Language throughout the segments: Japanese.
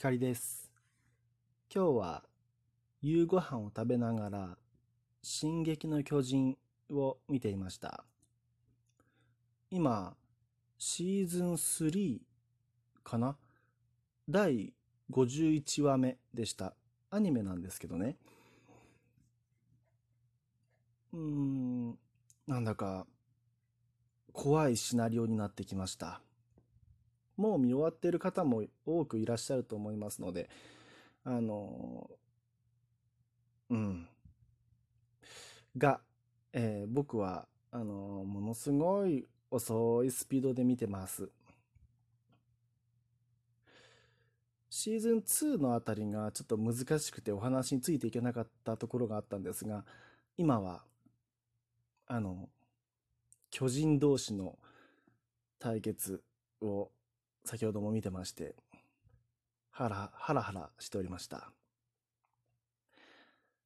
光です。今日は夕ご飯を食べながら「進撃の巨人」を見ていました。今、シーズン3かな？第51話目でした。アニメなんですけどね。うーん、なんだか怖いシナリオになってきました。もう見終わっている方も多くいらっしゃると思いますので、あの、うん。が、えー僕は、あの、ものすごい遅いスピードで見てます。シーズン2のあたりがちょっと難しくてお話についていけなかったところがあったんですが、今は、あの、巨人同士の対決を先ほども見てまして、ハラハラハラしておりました。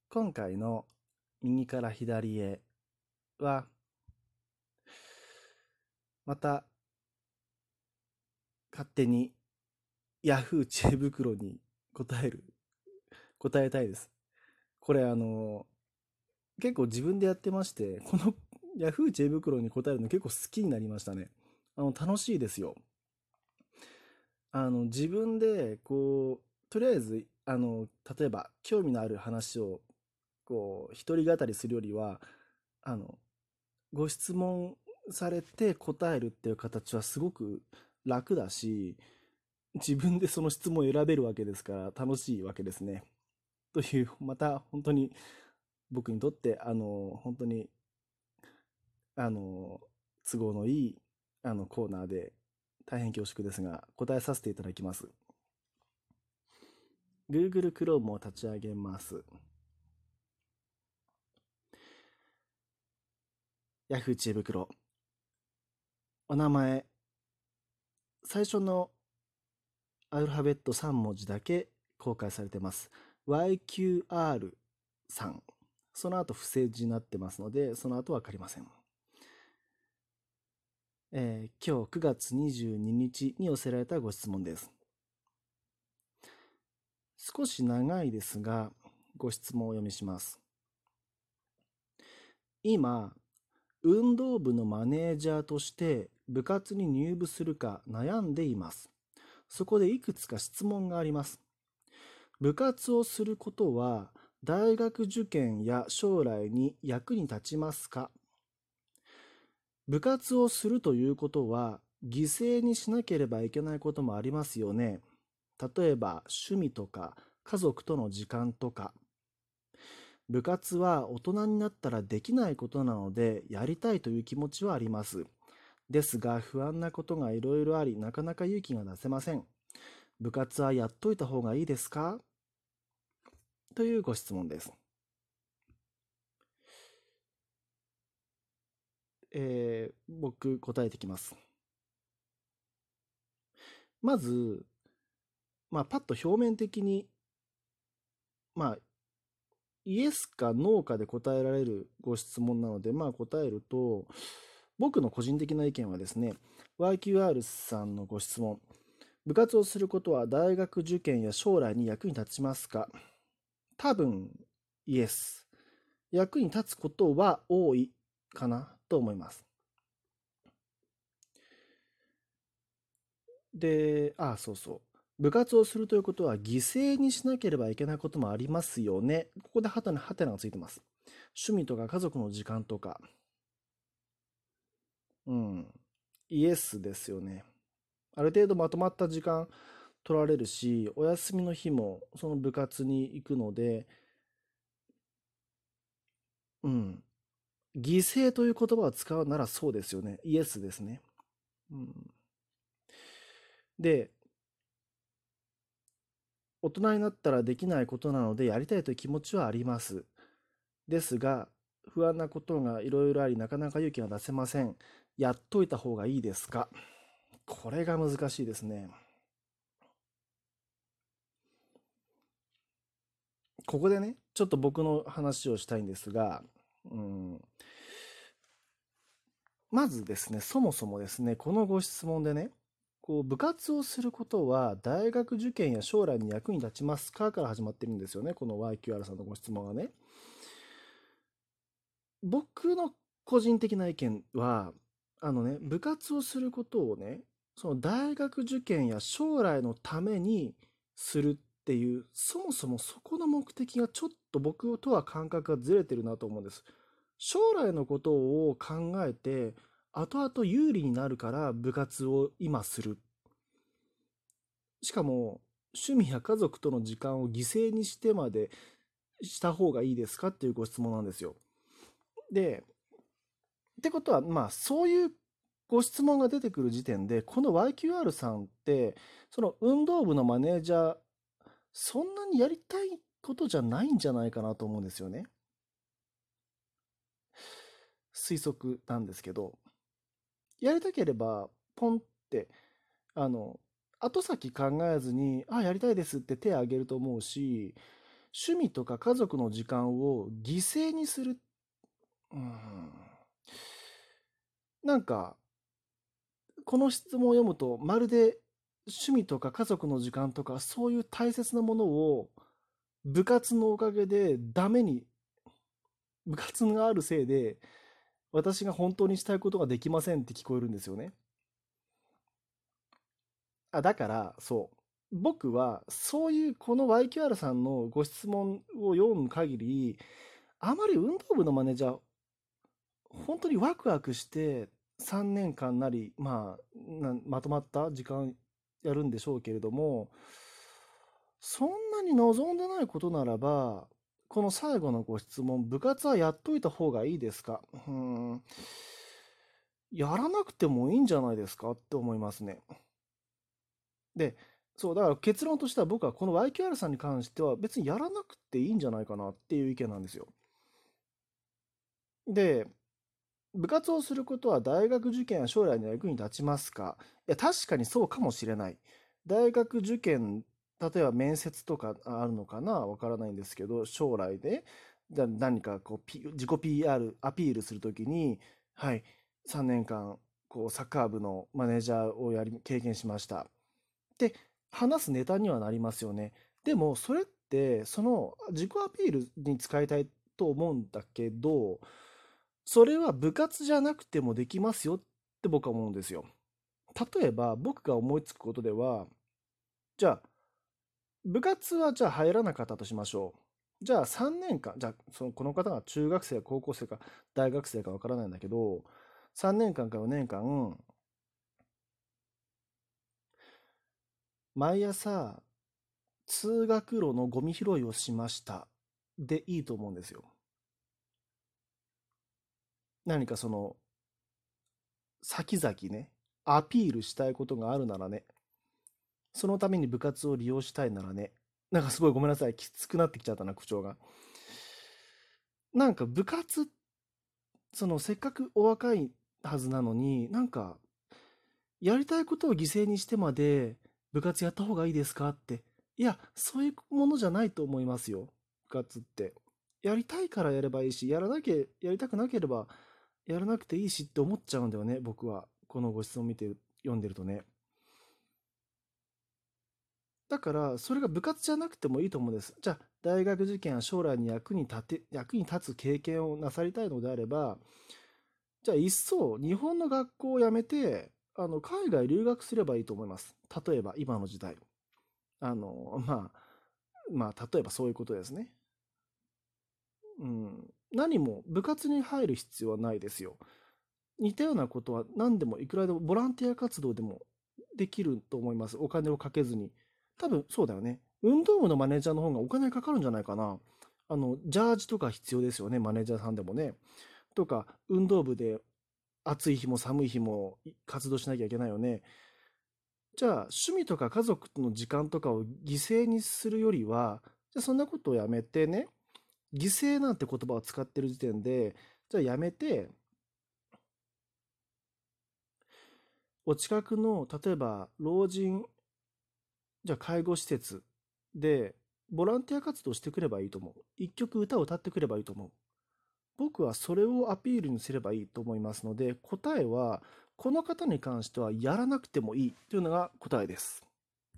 今回の右から左へは、また勝手にヤフー知恵袋に答える、答えたいです。これあの、結構自分でやってまして、このヤフー知恵袋に答えるの結構好きになりましたね。あの、楽しいですよ。あの、自分で、こう、とりあえず、あの、例えば、興味のある話を、こう、一人語りするよりは、あの、ご質問されて答えるっていう形はすごく楽だし、自分でその質問を選べるわけですから楽しいわけですね。という、また本当に僕にとって、あの、本当に、あの、都合のいい、あの、コーナーで、大変恐縮ですが、答えさせていただきます。Google Chrome を立ち上げます。Yahoo 知恵袋。お名前。最初のアルファベット3文字だけ公開されてます。YQR さん。その後不正字になってますので、その後わかりません。えー今日9月22日に寄せられたご質問です。少し長いですが、ご質問をお読みします。今、運動部のマネージャーとして部活に入部するか悩んでいます。そこでいくつか質問があります。部活をすることは大学受験や将来に役に立ちますか？部活をするということは犠牲にしなければいけないこともありますよね。例えば趣味とか家族との時間とか。部活は大人になったらできないことなのでやりたいという気持ちはあります。ですが不安なことがいろいろありなかなか勇気が出せません。部活はやっといた方がいいですか？というご質問です。えー僕答えてきます。まず、まあ、パッと表面的に、まあ、イエスかノーかで答えられるご質問なので、まあ答えると、僕の個人的な意見はですね、YQR さんのご質問、部活をすることは大学受験や将来に役に立ちますか？多分、イエス。役に立つことは多いかなと思います。で、あ、あそうそう。部活をするということは犠牲にしなければいけないこともありますよね。ここでハテナ、ハテナがついてます。趣味とか家族の時間とか。うん。イエスですよね。ある程度まとまった時間取られるし、お休みの日もその部活に行くので、うん。犠牲という言葉を使うならそうですよね。イエスですね。うん。で、大人になったらできないことなのでやりたいという気持ちはあります。ですが、不安なことがいろいろあり、なかなか勇気が出せません。やっといた方がいいですか？これが難しいですね。ここでね、ちょっと僕の話をしたいんですが、うん、まずですね、そもそもですね、このご質問でね、こう部活をすることは大学受験や将来に役に立ちますかから始まってるんですよね。この YQR さんのご質問はね。僕の個人的な意見は、あのね、部活をすることをね、その大学受験や将来のためにするっていう、そもそもそこの目的がちょっと僕とは感覚がずれてるなと思うんです。将来のことを考えて、後々有利になるから部活を今する。しかも、趣味や家族との時間を犠牲にしてまでした方がいいですかっていうご質問なんですよ。で、ってことは、まあ、そういうご質問が出てくる時点で、この YQR さんって、その運動部のマネージャー、そんなにやりたいことじゃないんじゃないかなと思うんですよね。推測なんですけど。やりたければ、ポンって、あの、後先考えずに、あ、やりたいですって手を挙げると思うし、趣味とか家族の時間を犠牲にする。うん。なんか、この質問を読むと、まるで趣味とか家族の時間とか、そういう大切なものを部活のおかげでダメに、部活があるせいで私が本当にしたいことができませんって聞こえるんですよね。あ、だから、そう。僕は、そういうこの YQR さんのご質問を読む限り、あまり運動部のマネージャー、本当にワクワクして3年間なり、まあ、まとまった時間やるんでしょうけれども、そんなに望んでないことならば、この最後のご質問、部活はやっといた方がいいですか？うん。やらなくてもいいんじゃないですかって思いますね。で、そう、だから結論としては僕はこの YQR さんに関しては別にやらなくていいんじゃないかなっていう意見なんですよ。で、部活をすることは大学受験や将来の役に立ちますか？いや、確かにそうかもしれない。大学受験例えば面接とかあるのかな？わからないんですけど、将来で、何かこう、自己 PR、アピールするときに、はい、3年間、こう、サッカー部のマネージャーをやり、経験しました。で、話すネタにはなりますよね。でも、それって、その、自己アピールに使いたいと思うんだけど、それは部活じゃなくてもできますよって僕は思うんですよ。例えば、僕が思いつくことでは、じゃあ、部活はじゃあ入らなかったとしましょう。じゃあ3年間、じゃあそのこの方が中学生、高校生か大学生かわからないんだけど、3年間か4年間、毎朝通学路のゴミ拾いをしましたでいいと思うんですよ。何かその先々ね、アピールしたいことがあるならね、そのために部活を利用したいならね、なんかすごいごめんなさい、きつくなってきちゃったな、口調が。なんか部活、そのせっかくお若いはずなのに、なんか、やりたいことを犠牲にしてまで部活やった方がいいですかって。いや、そういうものじゃないと思いますよ、部活って。やりたいからやればいいし、やらなきゃ、やりたくなければやらなくていいしって思っちゃうんだよね、僕は。このご質問見て、読んでるとね。だから、それが部活じゃなくてもいいと思うんです。じゃあ、大学受験は将来に役に立て、役に立つ経験をなさりたいのであれば、じゃあ、いっそ日本の学校を辞めて、あの、海外留学すればいいと思います。例えば、今の時代。あの、まあ、まあ、例えばそういうことですね。うん。何も部活に入る必要はないですよ。似たようなことは何でもいくらでもボランティア活動でもできると思います。お金をかけずに。多分そうだよね。運動部のマネージャーの方がお金かかるんじゃないかな。あの、ジャージとか必要ですよね、マネージャーさんでもね。とか、運動部で暑い日も寒い日も活動しなきゃいけないよね。じゃあ、趣味とか家族の時間とかを犠牲にするよりは、じゃあそんなことをやめてね、犠牲なんて言葉を使ってる時点で、じゃあやめて、お近くの、例えば、老人じゃあ介護施設でボランティア活動してくればいいと思う。一曲歌を歌ってくればいいと思う。僕はそれをアピールにすればいいと思いますので、答えはこの方に関してはやらなくてもいいというのが答えです。